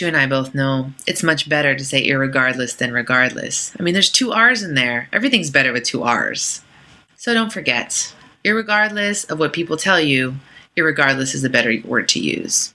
You and I both know it's much better to say irregardless than regardless. I mean, there's two R's in there. Everything's better with two R's. So don't forget, irregardless of what people tell you, irregardless is a better word to use.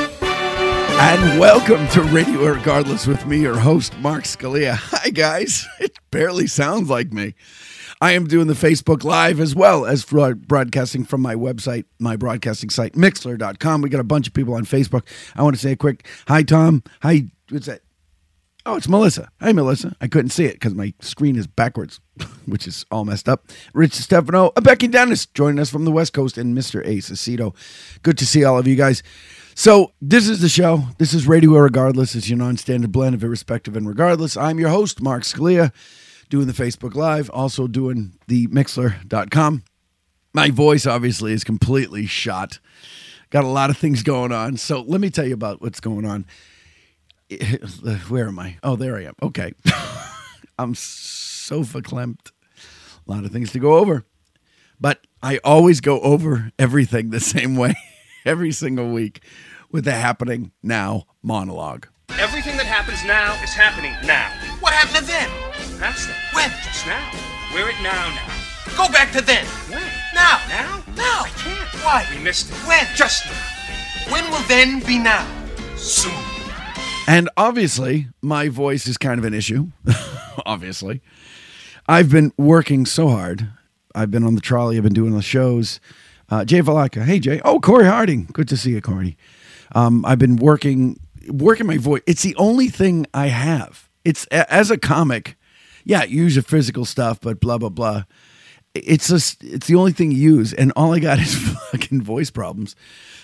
And welcome to Radio Irregardless with me, your host, Mark Scalia. Hi, guys. It barely sounds like me. I am doing the Facebook Live as well as broadcasting from my website, my broadcasting site, Mixlr.com. We got a bunch of people on Facebook. I want to say a quick hi, Tom. Hi, what's that? Oh, it's Melissa. Hi, Melissa. I couldn't see it because my screen is backwards, which is all messed up. Rich Stefano, Becky Dennis joining us from the West Coast, and Mr. Ace Aceto. Good to see all of you guys. So this is the show. This is Radio Irregardless. It's your non-standard blend of irrespective and regardless. I'm your host, Mark Scalia, doing the Facebook Live, also doing the Mixlr.com. My voice obviously is completely shot. Got a lot of things going on. So let me tell you about what's going on. Where am I? Oh, there I am. Okay. I'm so verklempt. A lot of things to go over. But I always go over everything the same way every single week with the happening now monologue. Everything that happens now is happening now. What happened to then? That's the When? Just now. We're at now now. Go back to then. When? Now. Now? Now. I can't. Why? We missed it. When? Just now. When will then be now? Soon. And obviously, my voice is kind of an issue. obviously. I've been working so hard. I've been on the trolley, I've been doing the shows. Uh, Jay Valaka. Hey, Jay. Oh, Corey Harding. Good to see you, Corey. Um, I've been working working my voice. It's the only thing I have. It's as a comic. Yeah, use your physical stuff, but blah blah blah. It's just it's the only thing you use, and all I got is fucking voice problems.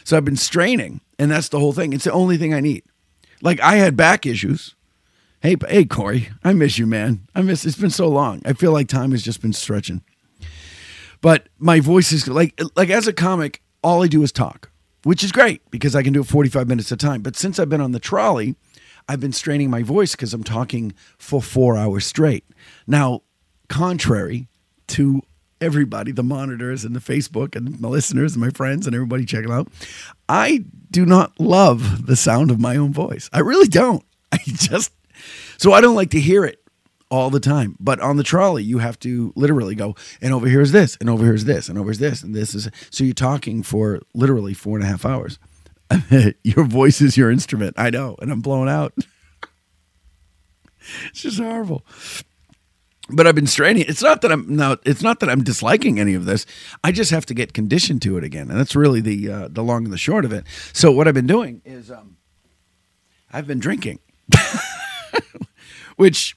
So I've been straining, and that's the whole thing. It's the only thing I need. Like I had back issues. Hey, hey, Corey, I miss you, man. I miss. It's been so long. I feel like time has just been stretching. But my voice is like like as a comic, all I do is talk, which is great because I can do it 45 minutes at a time. But since I've been on the trolley, I've been straining my voice because I'm talking for four hours straight. Now, contrary to everybody, the monitors and the Facebook and my listeners and my friends and everybody checking out, I do not love the sound of my own voice. I really don't. I just so I don't like to hear it all the time. But on the trolley, you have to literally go, and over here is this, and over here is this, and over is this, and this is. So you're talking for literally four and a half hours. your voice is your instrument. I know, and I'm blown out. it's just horrible. But I've been straining. It's not that I'm now. It's not that I'm disliking any of this. I just have to get conditioned to it again, and that's really the uh, the long and the short of it. So what I've been doing is, um, I've been drinking, which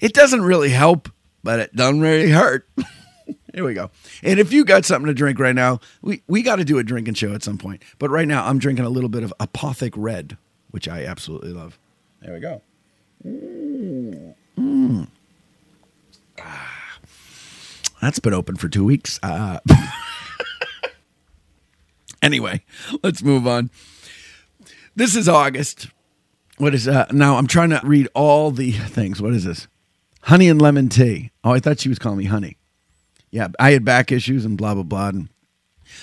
it doesn't really help, but it doesn't really hurt. Here we go. And if you got something to drink right now, we, we got to do a drinking show at some point. But right now, I'm drinking a little bit of Apothic Red, which I absolutely love. There we go. Mm. Mm. Ah. That's been open for two weeks. Uh. anyway, let's move on. This is August. What is that? Now I'm trying to read all the things. What is this? Honey and lemon tea. Oh, I thought she was calling me honey. Yeah, I had back issues and blah blah blah. And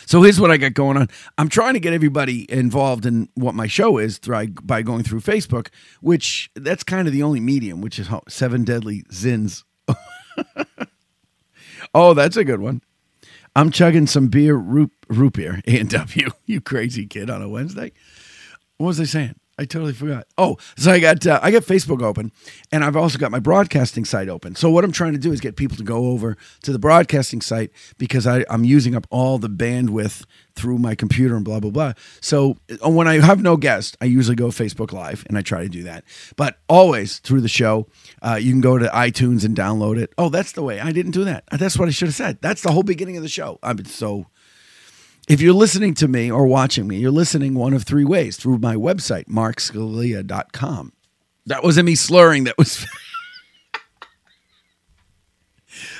so here's what I got going on. I'm trying to get everybody involved in what my show is by going through Facebook, which that's kind of the only medium, which is Seven Deadly Zins. oh, that's a good one. I'm chugging some beer, root, root beer, A and W. You crazy kid on a Wednesday. What was I saying? I totally forgot. Oh, so I got uh, I got Facebook open, and I've also got my broadcasting site open. So what I'm trying to do is get people to go over to the broadcasting site because I, I'm using up all the bandwidth through my computer and blah blah blah. So uh, when I have no guest, I usually go Facebook Live, and I try to do that. But always through the show, uh, you can go to iTunes and download it. Oh, that's the way. I didn't do that. That's what I should have said. That's the whole beginning of the show. I'm so if you're listening to me or watching me, you're listening one of three ways through my website, markscalia.com. That wasn't me slurring. That was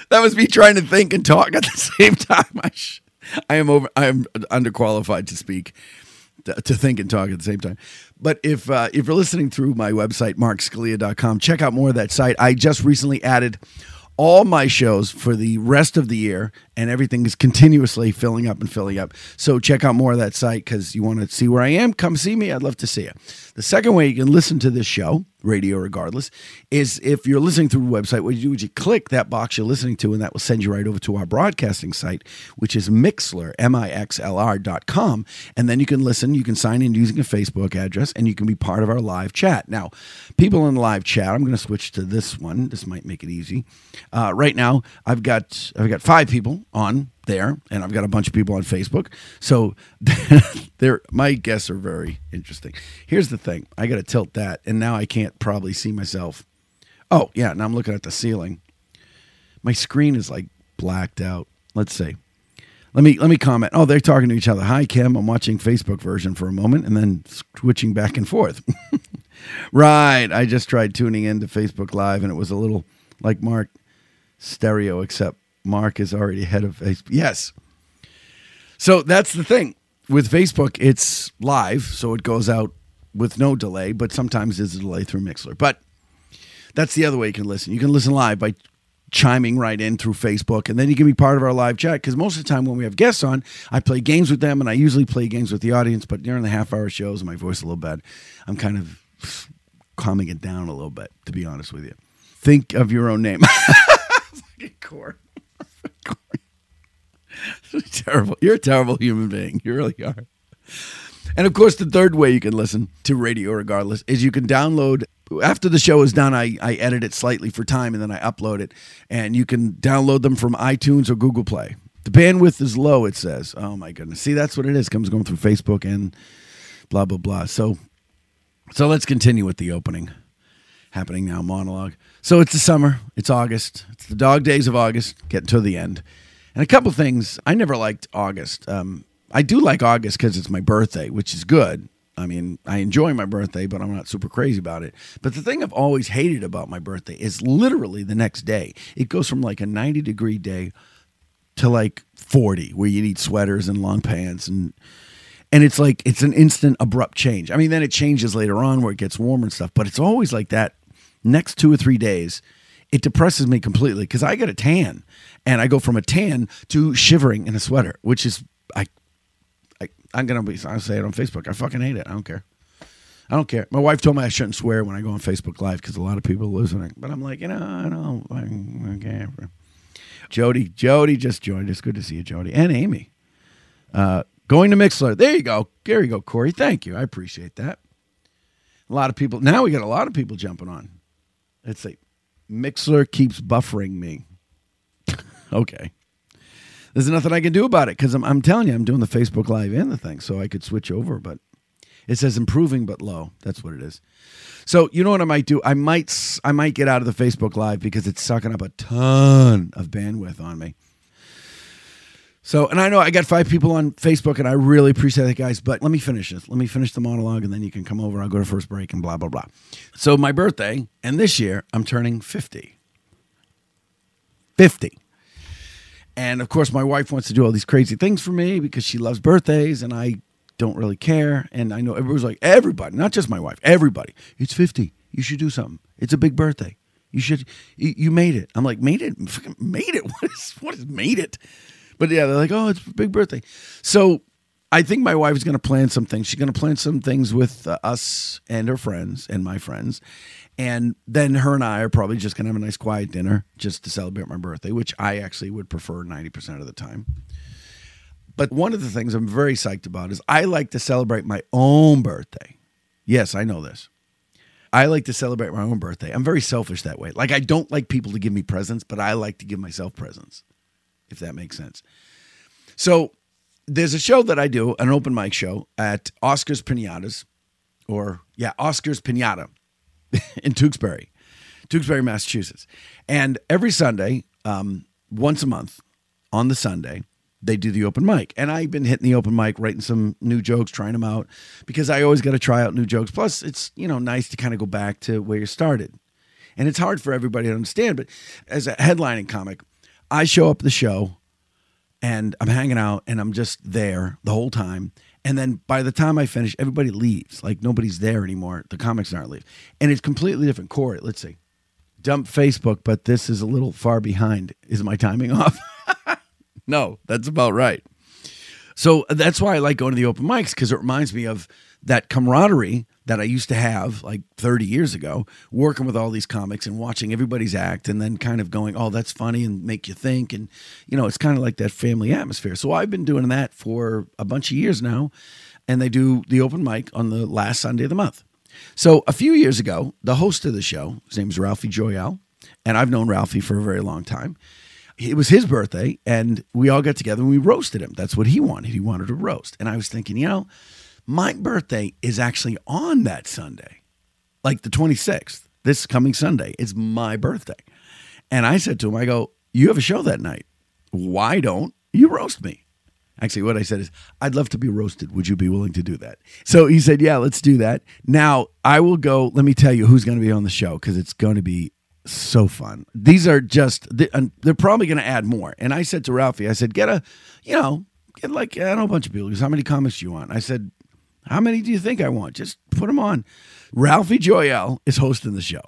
that was me trying to think and talk at the same time. I, sh- I am over. I am underqualified to speak, to, to think and talk at the same time. But if uh, if you're listening through my website, markscalia.com, check out more of that site. I just recently added all my shows for the rest of the year, and everything is continuously filling up and filling up. So check out more of that site because you want to see where I am. Come see me. I'd love to see you. The second way you can listen to this show, radio irregardless, is if you're listening through the website, what you do is you click that box you're listening to, and that will send you right over to our broadcasting site, which is Mixlr, M-I-X-L-R dot com. And then you can listen, you can sign in using a Facebook address, and you can be part of our live chat. Now, people in the live chat, I'm going to switch to this one. This might make it easy. Uh, right now, I've got I've got five people on there, and I've got a bunch of people on Facebook. So they're my guests are very interesting. Here's the thing: I got to tilt that, and now I can't probably see myself. Oh yeah, now I'm looking at the ceiling. My screen is like blacked out. Let's see. Let me let me comment. Oh, they're talking to each other. Hi, Kim. I'm watching Facebook version for a moment and then switching back and forth. right. I just tried tuning into Facebook Live and it was a little like Mark stereo, except Mark is already ahead of Facebook. Yes. So that's the thing with Facebook. It's live, so it goes out with no delay, but sometimes there's a delay through Mixlr. But that's the other way you can listen. You can listen live by chiming right in through Facebook, and then you can be part of our live chat. Because most of the time when we have guests on, I play games with them, and I usually play games with the audience. But during the half hour shows, my voice a little bad. I'm kind of calming it down a little bit, to be honest with you. Think of your own name. Fucking Core. terrible. You're a terrible human being. You really are. And of course, the third way you can listen to radio irregardless is you can download after the show is done, I, I edit it slightly for time and then I upload it. And you can download them from iTunes or Google Play. The bandwidth is low, it says. Oh my goodness. See, that's what it is. Comes going through Facebook and blah blah blah. So so let's continue with the opening happening now, monologue. So it's the summer, it's August, it's the dog days of August, getting to the end. And a couple things, I never liked August. Um, I do like August because it's my birthday, which is good. I mean, I enjoy my birthday, but I'm not super crazy about it. But the thing I've always hated about my birthday is literally the next day. It goes from like a 90 degree day to like 40, where you need sweaters and long pants and and it's like it's an instant abrupt change. I mean, then it changes later on where it gets warmer and stuff, but it's always like that next two or three days. It depresses me completely because I get a tan, and I go from a tan to shivering in a sweater, which is I, I I'm gonna be I'll say it on Facebook. I fucking hate it. I don't care. I don't care. My wife told me I shouldn't swear when I go on Facebook Live because a lot of people are listening. But I'm like, you know, I don't. I don't care. Jody, Jody just joined. It's good to see you, Jody, and Amy. Uh, going to Mixlr. There you go. There you go, Corey. Thank you. I appreciate that. A lot of people. Now we got a lot of people jumping on. Let's see. Mixlr keeps buffering me. okay. There's nothing I can do about it because I'm, I'm telling you, I'm doing the Facebook Live and the thing, so I could switch over, but it says improving but low. That's what it is. So you know what I might do? I might I might get out of the Facebook Live because it's sucking up a ton of bandwidth on me. So, and I know I got five people on Facebook, and I really appreciate it, guys. But let me finish this. Let me finish the monologue, and then you can come over. I'll go to first break and blah blah blah. So, my birthday, and this year I'm turning fifty. Fifty. And of course, my wife wants to do all these crazy things for me because she loves birthdays, and I don't really care. And I know everybody's like, everybody, not just my wife, everybody. It's 50. You should do something. It's a big birthday. You should, you made it. I'm like, made it? Made it. What is, what is made it? But yeah, they're like, oh, it's a big birthday. So I think my wife is going to plan some things. She's going to plan some things with uh, us and her friends and my friends. And then her and I are probably just going to have a nice quiet dinner just to celebrate my birthday, which I actually would prefer 90% of the time. But one of the things I'm very psyched about is I like to celebrate my own birthday. Yes, I know this. I like to celebrate my own birthday. I'm very selfish that way. Like I don't like people to give me presents, but I like to give myself presents, if that makes sense. So there's a show that I do, an open mic show at Oscar's Pinatas, or yeah, Oscar's Pinata in Tewksbury, Tewksbury, Massachusetts. And every Sunday, um, once a month on the Sunday, they do the open mic. And I've been hitting the open mic, writing some new jokes, trying them out because I always got to try out new jokes. Plus, it's, you know, nice to kind of go back to where you started. And it's hard for everybody to understand, but as a headlining comic, I show up the show and I'm hanging out and I'm just there the whole time. And then by the time I finish, everybody leaves. Like nobody's there anymore. The comics aren't leaving. And it's completely different. Corey, let's see. Dump Facebook, but this is a little far behind. Is my timing off? no, that's about right. So that's why I like going to the open mics because it reminds me of that camaraderie that I used to have like 30 years ago, working with all these comics and watching everybody's act and then kind of going, oh, that's funny and make you think. And, you know, it's kind of like that family atmosphere. So I've been doing that for a bunch of years now. And they do the open mic on the last Sunday of the month. So a few years ago, the host of the show, his name is Ralphie Joyal, and I've known Ralphie for a very long time it was his birthday and we all got together and we roasted him. That's what he wanted. He wanted to roast. And I was thinking, you know, my birthday is actually on that Sunday, like the 26th, this coming Sunday. It's my birthday. And I said to him, I go, You have a show that night. Why don't you roast me? Actually, what I said is, I'd love to be roasted. Would you be willing to do that? So he said, Yeah, let's do that. Now, I will go. Let me tell you who's going to be on the show because it's going to be so fun. These are just they're probably going to add more. And I said to Ralphie, I said, get a, you know, get like I don't know a bunch of people. Because how many comics do you want? I said, how many do you think I want? Just put them on. Ralphie Joyal is hosting the show.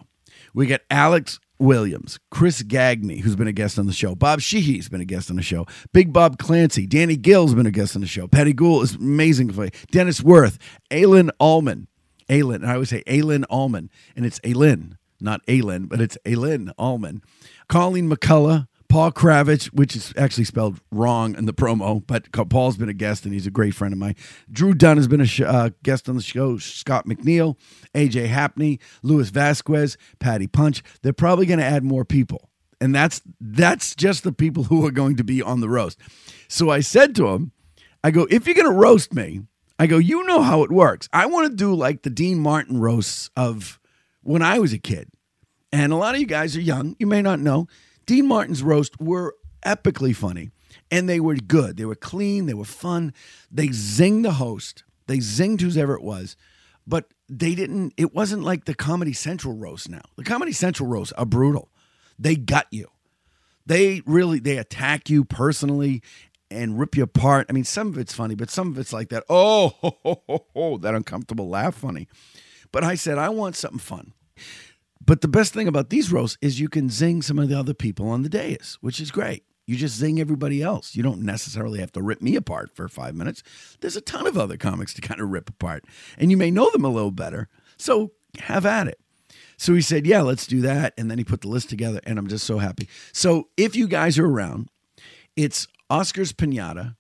We got Alex Williams, Chris Gagne, who's been a guest on the show. Bob Sheehy's been a guest on the show. Big Bob Clancy, Danny Gill's been a guest on the show. Patty Gould is amazing. Dennis Worth, Aylin Allman. Aylin, I always say Aylin Allman, and it's Aylin not Aylin, but it's Aylin Allman. Colleen McCullough, Paul Kravitz, which is actually spelled wrong in the promo, but Paul's been a guest and he's a great friend of mine. Drew Dunn has been a sh- uh, guest on the show. Scott McNeil, AJ Happney, Luis Vasquez, Patty Punch. They're probably going to add more people, and that's that's just the people who are going to be on the roast. So I said to him, I go, if you're going to roast me, I go, you know how it works. I want to do like the Dean Martin roasts of when I was a kid. And a lot of you guys are young. You may not know. Dean Martin's roast were epically funny and they were good. They were clean. They were fun. They zinged the host. They zinged whoever it was. But they didn't, it wasn't like the Comedy Central roast now. The Comedy Central roasts are brutal. They gut you. They really, they attack you personally and rip you apart. I mean, some of it's funny, but some of it's like that, oh, ho, ho, ho, that uncomfortable laugh funny. But I said, I want something fun. But the best thing about these roasts is you can zing some of the other people on the dais, which is great. You just zing everybody else. You don't necessarily have to rip me apart for five minutes. There's a ton of other comics to kind of rip apart, and you may know them a little better. So have at it. So he said, Yeah, let's do that. And then he put the list together, and I'm just so happy. So if you guys are around, it's Oscar's Pinata.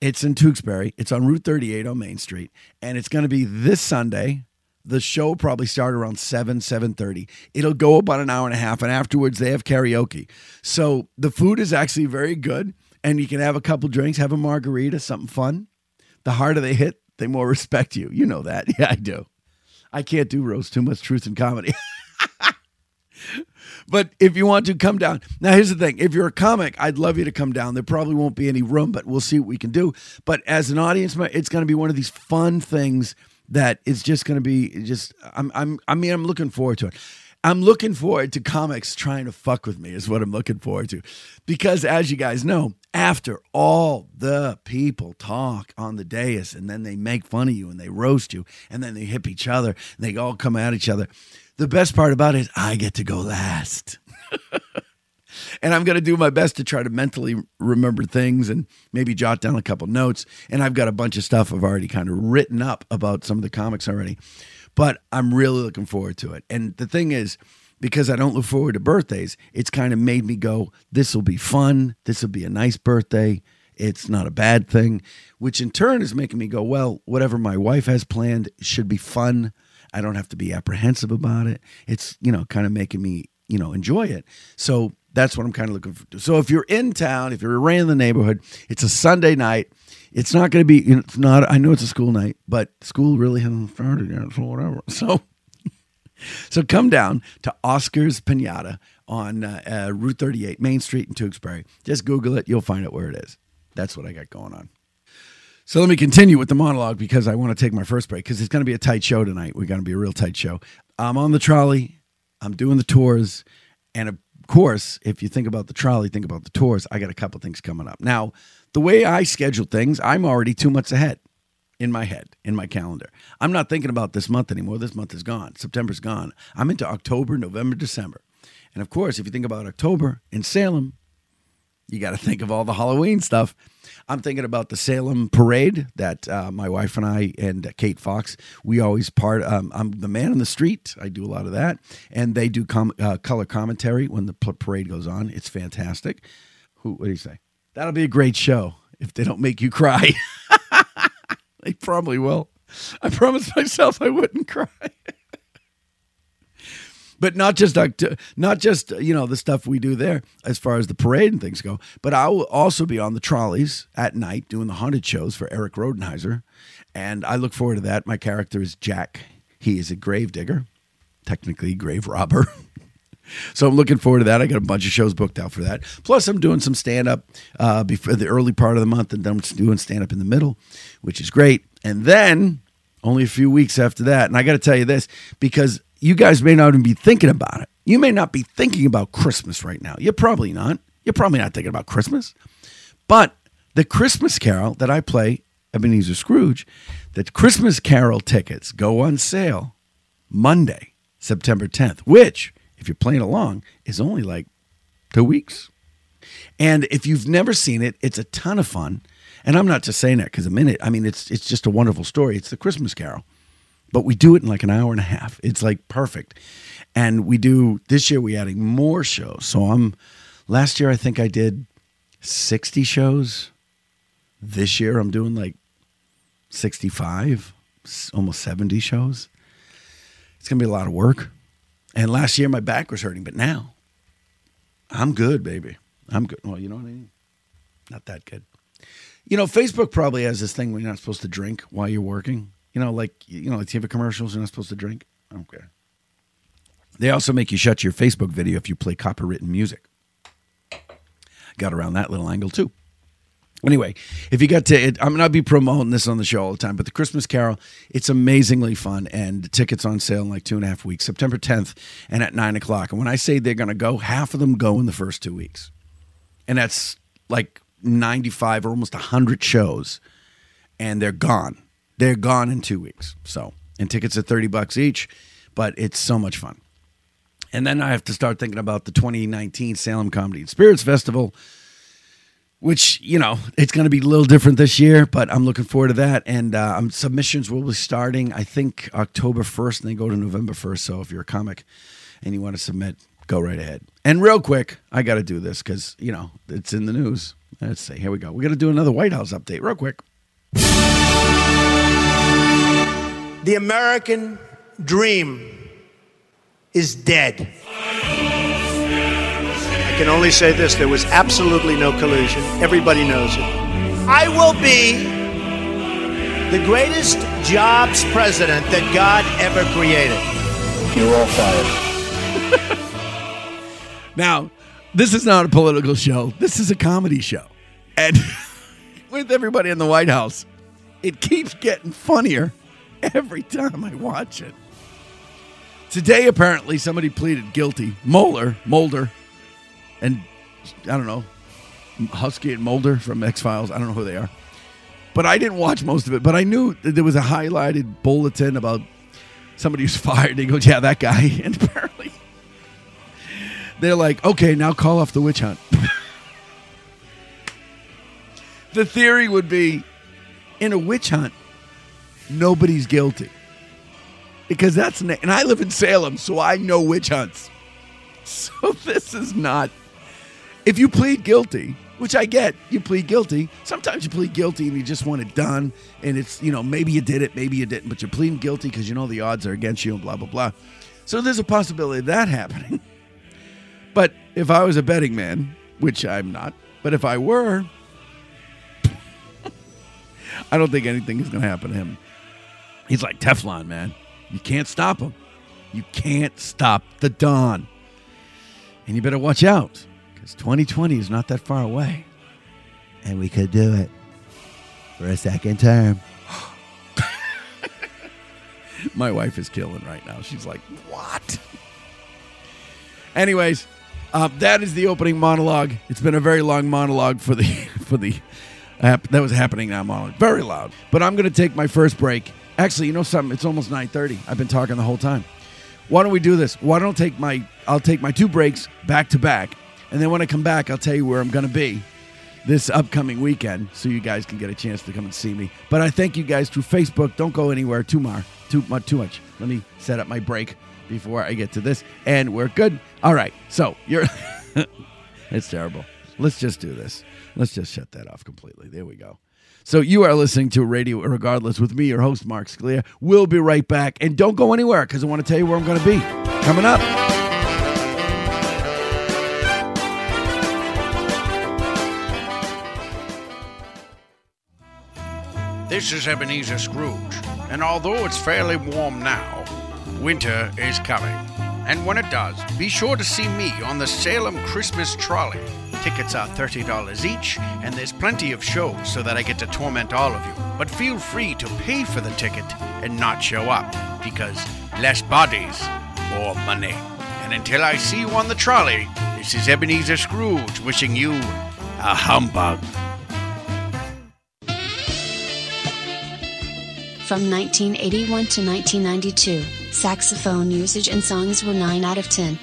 It's in Tewksbury. It's on Route 38 on Main Street, and it's going to be this Sunday, the show probably start around 7 7.30 it'll go about an hour and a half and afterwards they have karaoke. So the food is actually very good and you can have a couple drinks have a margarita something fun. The harder they hit they more respect you. You know that. Yeah i do. I can't do roast. Too much truth and comedy. But if you want to come down. Now here's the thing. If you're a comic i'd love you to come down. There probably won't be any room but we'll see what we can do. But as an audience it's going to be one of these fun things that is just going to be just I'm I'm I mean I'm looking forward to it. I'm looking forward to comics trying to fuck with me is what I'm looking forward to. Because as you guys know, after all the people talk on the dais and then they make fun of you and they roast you and then they hip each other and they all come at each other. The best part about it is I get to go last. And I'm going to do my best to try to mentally remember things and maybe jot down a couple notes. And I've got a bunch of stuff I've already kind of written up about some of the comics already, but I'm really looking forward to it. And the thing is, because I don't look forward to birthdays, it's kind of made me go, this will be fun. This will be a nice birthday. It's not a bad thing, which in turn is making me go, well, whatever my wife has planned should be fun. I don't have to be apprehensive about it. It's, you know, kind of making me, you know, enjoy it. So that's what I'm kind of looking for. So if you're in town, if you're around the neighborhood, it's a Sunday night. It's not going to be, it's not, I know it's a school night, but school really hasn't started yet, so whatever. So, so come down to Oscar's Pinata on uh, uh, Route 38, Main Street in Tewksbury. Just Google it, you'll find out where it is. That's what I got going on. So let me continue with the monologue because I want to take my first break because it's going to be a tight show tonight. We're going to be a real tight show. I'm on the trolley, I'm doing the tours, and of course, if you think about the trolley, think about the tours. I got a couple things coming up. Now, the way I schedule things, I'm already two months ahead in my head, in my calendar. I'm not thinking about this month anymore. This month is gone. September's gone. I'm into October, November, December. And of course, if you think about October in Salem, you got to think of all the Halloween stuff. I'm thinking about the Salem parade that uh, my wife and I and Kate Fox we always part. Um, I'm the man in the street. I do a lot of that, and they do com- uh, color commentary when the parade goes on. It's fantastic. Who? What do you say? That'll be a great show if they don't make you cry. they probably will. I promised myself I wouldn't cry. But not just Oct- not just you know the stuff we do there as far as the parade and things go but i will also be on the trolleys at night doing the haunted shows for eric rodenheiser. And i look forward to that. My character is jack. He is a grave digger technically grave robber. So i'm looking forward to that. I got a bunch of shows booked out for that. Plus i'm doing some stand-up uh, before the early part of the month and then I'm doing stand-up in the middle which is great. And then only a few weeks after that and i got to tell you this because you guys may not even be thinking about it. You may not be thinking about Christmas right now. You're probably not. You're probably not thinking about Christmas. But the Christmas Carol that I play, Ebenezer Scrooge, the Christmas Carol tickets go on sale Monday, September 10th, which, if you're playing along, is only like two weeks. And if you've never seen it, it's a ton of fun. And I'm not just saying that because I'm it. I mean, it's it's just a wonderful story. It's the Christmas Carol but we do it in like an hour and a half. It's like perfect. And we do this year we adding more shows. So I'm last year I think I did 60 shows. This year I'm doing like 65, almost 70 shows. It's going to be a lot of work. And last year my back was hurting, but now I'm good, baby. I'm good. Well, you know what I mean? Not that good. You know, Facebook probably has this thing where you're not supposed to drink while you're working. You know, like you know, like TV commercials, you're not supposed to drink. Okay. They also make you shut your Facebook video if you play copywritten music. Got around that little angle too. Anyway, if you got to, it, I'm gonna be promoting this on the show all the time. But the Christmas Carol, it's amazingly fun, and tickets on sale in like two and a half weeks, September 10th, and at nine o'clock. And when I say they're gonna go, half of them go in the first two weeks, and that's like 95 or almost 100 shows, and they're gone. They're gone in two weeks. So, and tickets are 30 bucks each, but it's so much fun. And then I have to start thinking about the 2019 Salem Comedy and Spirits Festival, which, you know, it's going to be a little different this year, but I'm looking forward to that. And uh, um, submissions will be starting, I think, October 1st, and they go to November 1st. So if you're a comic and you want to submit, go right ahead. And real quick, I got to do this because, you know, it's in the news. Let's see. Here we go. We're going to do another White House update real quick. The American dream is dead. I can only say this there was absolutely no collusion. Everybody knows it. I will be the greatest jobs president that God ever created. You're all fired. Now, this is not a political show. This is a comedy show. And with everybody in the White House, it keeps getting funnier every time I watch it. Today, apparently, somebody pleaded guilty. Mueller, Mulder, and I don't know, Husky and Mulder from X Files. I don't know who they are. But I didn't watch most of it. But I knew there was a highlighted bulletin about somebody who's fired. They go, yeah, that guy. And apparently, they're like, okay, now call off the witch hunt. the theory would be in a witch hunt, nobody's guilty. Because that's, and I live in Salem, so I know witch hunts. So this is not, if you plead guilty, which I get. You plead guilty. Sometimes you plead guilty and you just want it done. And it's, you know, maybe you did it, maybe you didn't, but you're pleading guilty because you know the odds are against you and blah, blah, blah. So there's a possibility of that happening. But if I was a betting man, which I'm not, but if I were, I don't think anything is going to happen to him. He's like Teflon, man. You can't stop him. You can't stop the Don. And you better watch out because 2020 is not that far away. And we could do it for a second term. My wife is killing right now. She's like, what? Anyways, uh, that is the opening monologue. It's been a very long monologue for the for the hap- that was happening now monologue. Very loud. But I'm going to take my first break. Actually, you know something? It's almost 9:30. I've been talking the whole time. Why don't we do this? Why don't I take my I'll take my two breaks back to back, and then when I come back, I'll tell you where I'm going to be this upcoming weekend, so you guys can get a chance to come and see me. But I thank you guys through Facebook. Don't go anywhere too much. Too much. Too much. Let me set up my break before I get to this, and we're good. All right. So you're. it's terrible. Let's just do this. Let's just shut that off completely. There we go. So you are listening to Radio Irregardless with me, your host Mark Scalia. We'll be right back, and don't go anywhere because I want to tell you where I'm going to be coming up. This is Ebenezer Scrooge, and although it's fairly warm now, winter is coming. And when it does, be sure to see me on the Salem Christmas Trolley. Tickets are $30 each, and there's plenty of shows so that I get to torment all of you. But feel free to pay for the ticket and not show up, because less bodies, more money. And until I see you on the trolley, this is Ebenezer Scrooge wishing you a humbug. From 1981 to 1992, saxophone usage in songs were 9 out of 10.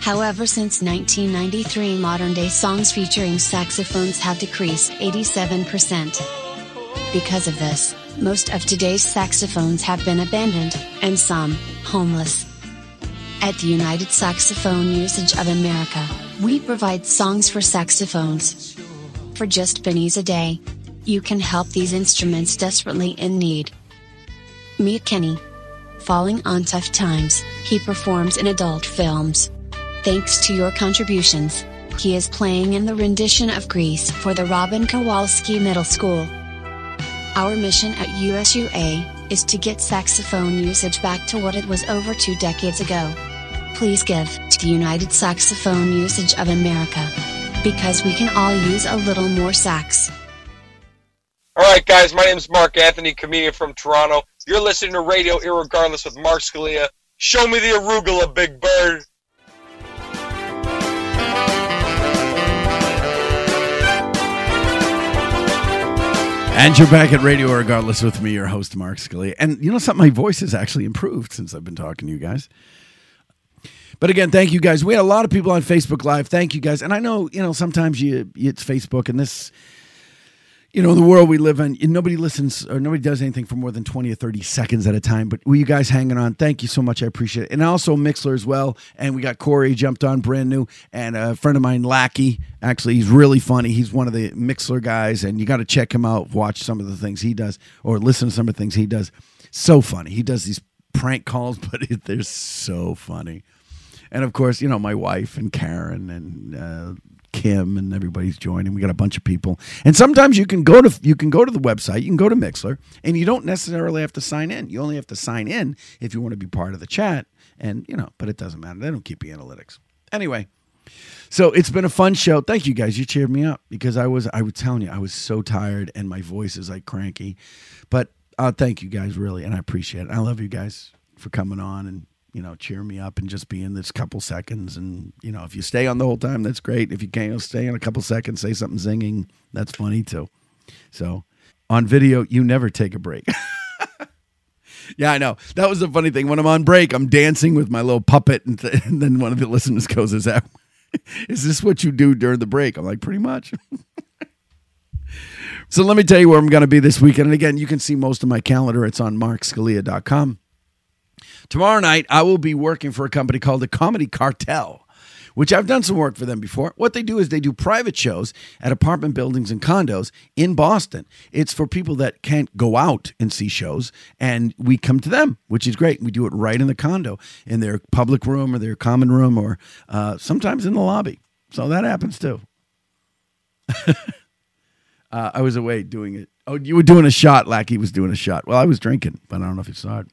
However, since 1993, modern day songs featuring saxophones have decreased 87%. Because of this, most of today's saxophones have been abandoned, and some, homeless. At the United Saxophone Usage of America, we provide songs for saxophones. For just pennies a day, you can help these instruments desperately in need. Meet Kenny. Falling on tough times, he performs in adult films. Thanks to your contributions, he is playing in the rendition of Grease for the Robin Kowalski Middle School. Our mission at USUA is to get saxophone usage back to what it was over two decades ago. Please give to the United Saxophone Usage of America. Because we can all use a little more sax. All right, guys, my name is Mark Anthony, comedian from Toronto. You're listening to Radio Irregardless with Mark Scalia. Show me the arugula, Big Bird. And you're back at Radio Irregardless with me, your host, Mark Scalia. And you know something? My voice has actually improved since I've been talking to you guys. But again, thank you guys. We had a lot of people on Facebook Live. Thank you guys. And I know, you know, sometimes you it's Facebook and this, you know, the world we live in, nobody listens or nobody does anything for more than 20 or 30 seconds at a time. But you guys hanging on, thank you so much. I appreciate it. And also Mixlr as well. And we got Corey jumped on brand new. And a friend of mine, Lackey, actually, he's really funny. He's one of the Mixlr guys. And you got to check him out, watch some of the things he does or listen to some of the things he does. So funny. He does these prank calls, but they're so funny. And of course, you know, my wife and Karen and uh, Kim and everybody's joining. We got a bunch of people. And sometimes you can go to you can go to the website, you can go to Mixlr, and you don't necessarily have to sign in. You only have to sign in if you want to be part of the chat. And you know, but it doesn't matter. They don't keep the analytics. Anyway, so it's been a fun show. Thank you guys. You cheered me up because I was I was telling you I was so tired and my voice is like cranky. But uh, thank you guys really, and I appreciate it. I love you guys for coming on and you know, cheer me up and just be in this couple seconds. And, you know, if you stay on the whole time, that's great. If you can't stay in a couple seconds, say something zinging, that's funny too. So on video, you never take a break. yeah, I know. That was the funny thing. When I'm on break, I'm dancing with my little puppet. And, th- and then one of the listeners goes, Is that, is this what you do during the break? I'm like, Pretty much. so let me tell you where I'm going to be this weekend. And again, you can see most of my calendar. It's on markscalia.com. Tomorrow night, I will be working for a company called the Comedy Cartel, which I've done some work for them before. What they do is they do private shows at apartment buildings and condos in Boston. It's for people that can't go out and see shows, and we come to them, which is great. We do it right in the condo, in their public room or their common room, or uh, sometimes in the lobby. So that happens too. uh, I was away doing it. Oh, you were doing a shot. Lackey was doing a shot. Well, I was drinking, but I don't know if you saw it.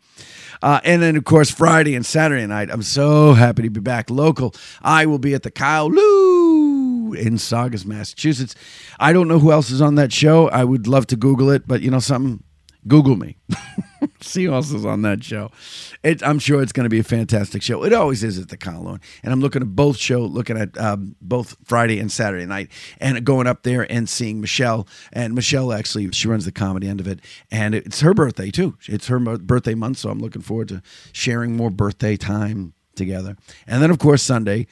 Uh, and then, of course, Friday and Saturday night. I'm so happy to be back local. I will be at the Kowloon in Saugus, Massachusetts. I don't know who else is on that show. I would love to Google it, but you know something? Google me. Else is on that show. It, I'm sure it's going to be a fantastic show. It always is at the Kowloon. And I'm looking at both show, looking at um, both Friday and Saturday night, and going up there and seeing Michelle. And Michelle actually, she runs the comedy end of it, and it's her birthday too. It's her birthday month, so I'm looking forward to sharing more birthday time together. And then, of course, Sunday,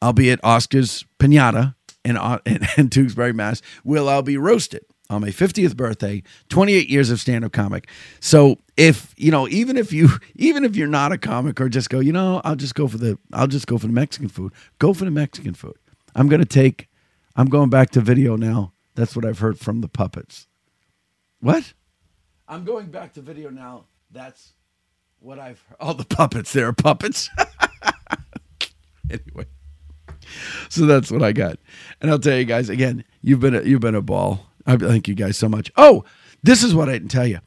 I'll be at Oscar's Pinata in, uh, in, in Tewksbury, Mass. Will I'll be roasted on my 50th birthday 28 years of stand-up comic. So if you know even if you even if you're not a comic or just go you know i'll just go for the i'll just go for the mexican food go for the mexican food. I'm to take i'm going back to video now. That's what i've heard from the puppets. What? I'm going back to video now. That's what i've all the puppets there are puppets. Anyway. So that's what i got. And i'll tell you guys again you've been a, you've been a ball I thank you guys so much. Oh, this is what I didn't tell you.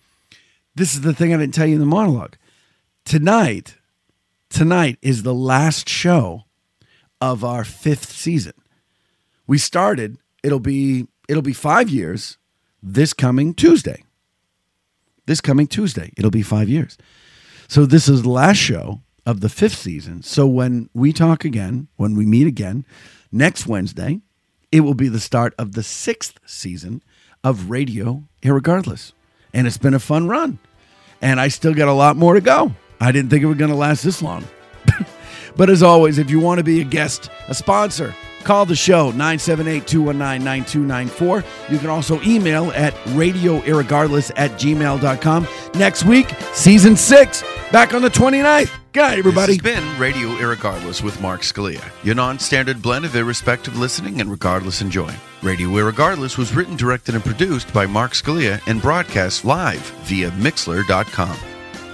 This is the thing I didn't tell you in the monologue. Tonight, tonight is the last show of our fifth season. We started, it'll be it'll be five years this coming Tuesday. This coming Tuesday, it'll be five years. So this is the last show of the fifth season. So when we talk again, when we meet again next Wednesday, it will be the start of the sixth season of Radio Irregardless. And it's been a fun run. And I still got a lot more to go. I didn't think it was going to last this long. but as always, if you want to be a guest, a sponsor, call the show 978 219 9294. You can also email at radioirregardless at gmail.com. Next week, season six, back on the 29th. Good night, everybody. This has been Radio Irregardless with Mark Scalia, your non-standard blend of irrespective listening and regardless enjoying. Radio Irregardless was written, directed, and produced by Mark Scalia and broadcast live via Mixlr.com.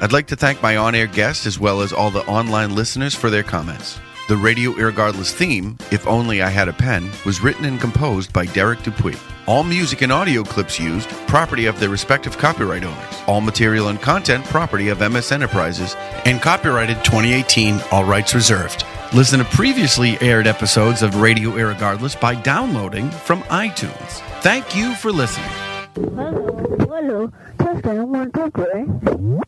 I'd like to thank my on-air guests as well as all the online listeners for their comments. The Radio Irregardless theme, If Only I Had a Pen, was written and composed by Derek Dupuis. All music and audio clips used, property of their respective copyright owners. All material and content, property of MS Enterprises, and copyrighted 2018, all rights reserved. Listen to previously aired episodes of Radio Irregardless by downloading from iTunes. Thank you for listening. Hello, hello. Testing one, two, three.